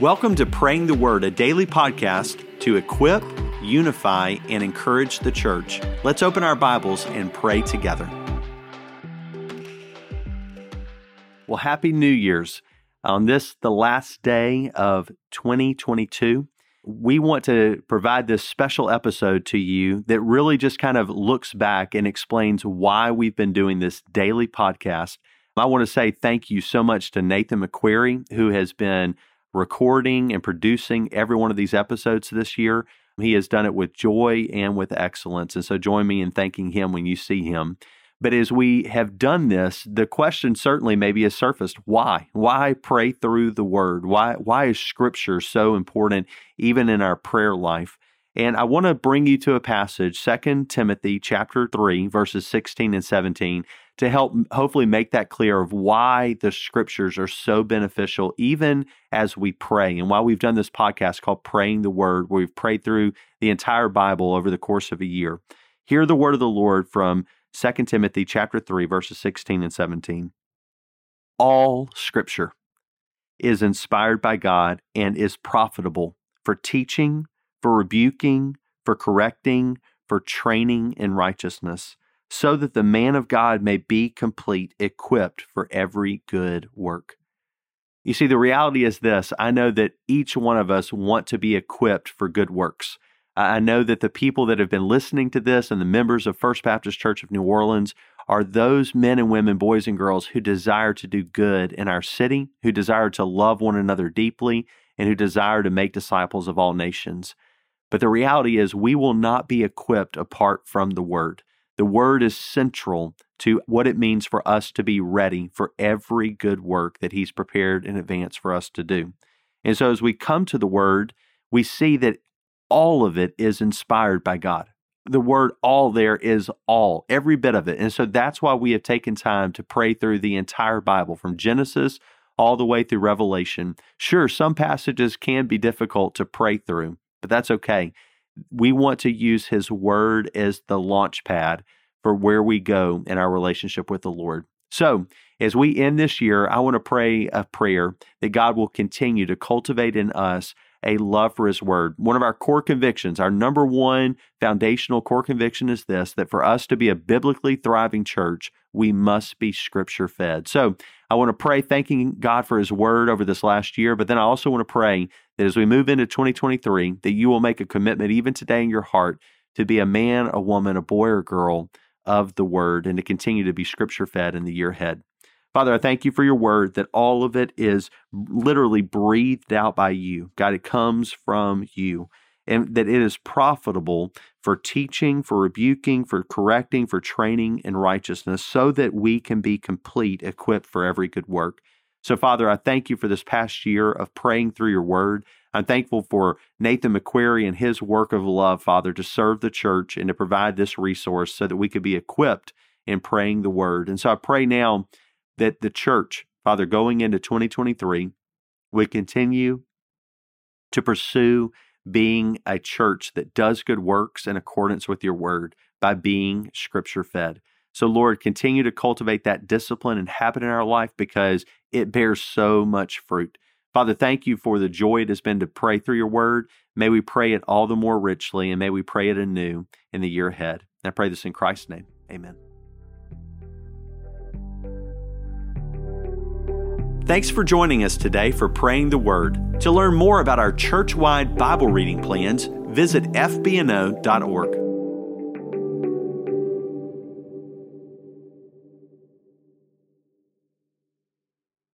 Welcome to Praying the Word, a daily podcast to equip, unify, and encourage the church. Let's open our Bibles and pray together. Well, Happy New Year's. On this, the last day of 2022, we want to provide this special episode to you that really just kind of looks back and explains why we've been doing this daily podcast. I want to say thank you so much to Nathan McQuarrie, who has been recording and producing every one of these episodes this year. He has done it with joy and with excellence. And so join me in thanking him when you see him. But as we have done this, the question certainly maybe has surfaced. Why? Why pray through the word? Why why is scripture so important even in our prayer life? And I want to bring you to a passage, 2 Timothy chapter 3, verses 16 and 17, to help hopefully make that clear of why the scriptures are so beneficial, even as we pray. And why we've done this podcast called Praying the Word, where we've prayed through the entire Bible over the course of a year. Hear the word of the Lord from 2 Timothy chapter 3, verses 16 and 17. All scripture is inspired by God and is profitable for teaching, for rebuking, for correcting, for training in righteousness so that the man of God may be complete, equipped for every good work. You see, the reality is this I know that each one of us want to be equipped for good works. I know that the people that have been listening to this and the members of First Baptist Church of New Orleans are those men and women, boys and girls who desire to do good in our city, who desire to love one another deeply, and who desire to make disciples of all nations. But the reality is, we will not be equipped apart from the Word. The word is central to what it means for us to be ready for every good work that He's prepared in advance for us to do. And so as we come to the word, we see that all of it is inspired by God. The word all there is all, every bit of it. And so that's why we have taken time to pray through the entire Bible from Genesis all the way through Revelation. Sure, some passages can be difficult to pray through, but that's okay we want to use his word as the launch pad for where we go in our relationship with the Lord. So, as we end this year, I want to pray a prayer that God will continue to cultivate in us a love for His Word. One of our core convictions, our number one foundational core conviction is this that for us to be a biblically thriving church, we must be Scripture fed. So I want to pray, thanking God for His Word over this last year, but then I also want to pray that as we move into 2023, that you will make a commitment even today in your heart to be a man, a woman, a boy, or girl of the Word and to continue to be Scripture fed in the year ahead. Father, I thank you for your word that all of it is literally breathed out by you. God, it comes from you. And that it is profitable for teaching, for rebuking, for correcting, for training in righteousness, so that we can be complete, equipped for every good work. So, Father, I thank you for this past year of praying through your word. I'm thankful for Nathan McQuarrie and his work of love, Father, to serve the church and to provide this resource so that we could be equipped in praying the word. And so I pray now that the church, Father, going into 2023, would continue to pursue being a church that does good works in accordance with your word by being scripture fed. So, Lord, continue to cultivate that discipline and habit in our life because it bears so much fruit. Father, thank you for the joy it has been to pray through your word. May we pray it all the more richly and may we pray it anew in the year ahead. And I pray this in Christ's name. Amen. Thanks for joining us today for Praying the Word. To learn more about our church wide Bible reading plans, visit fbno.org.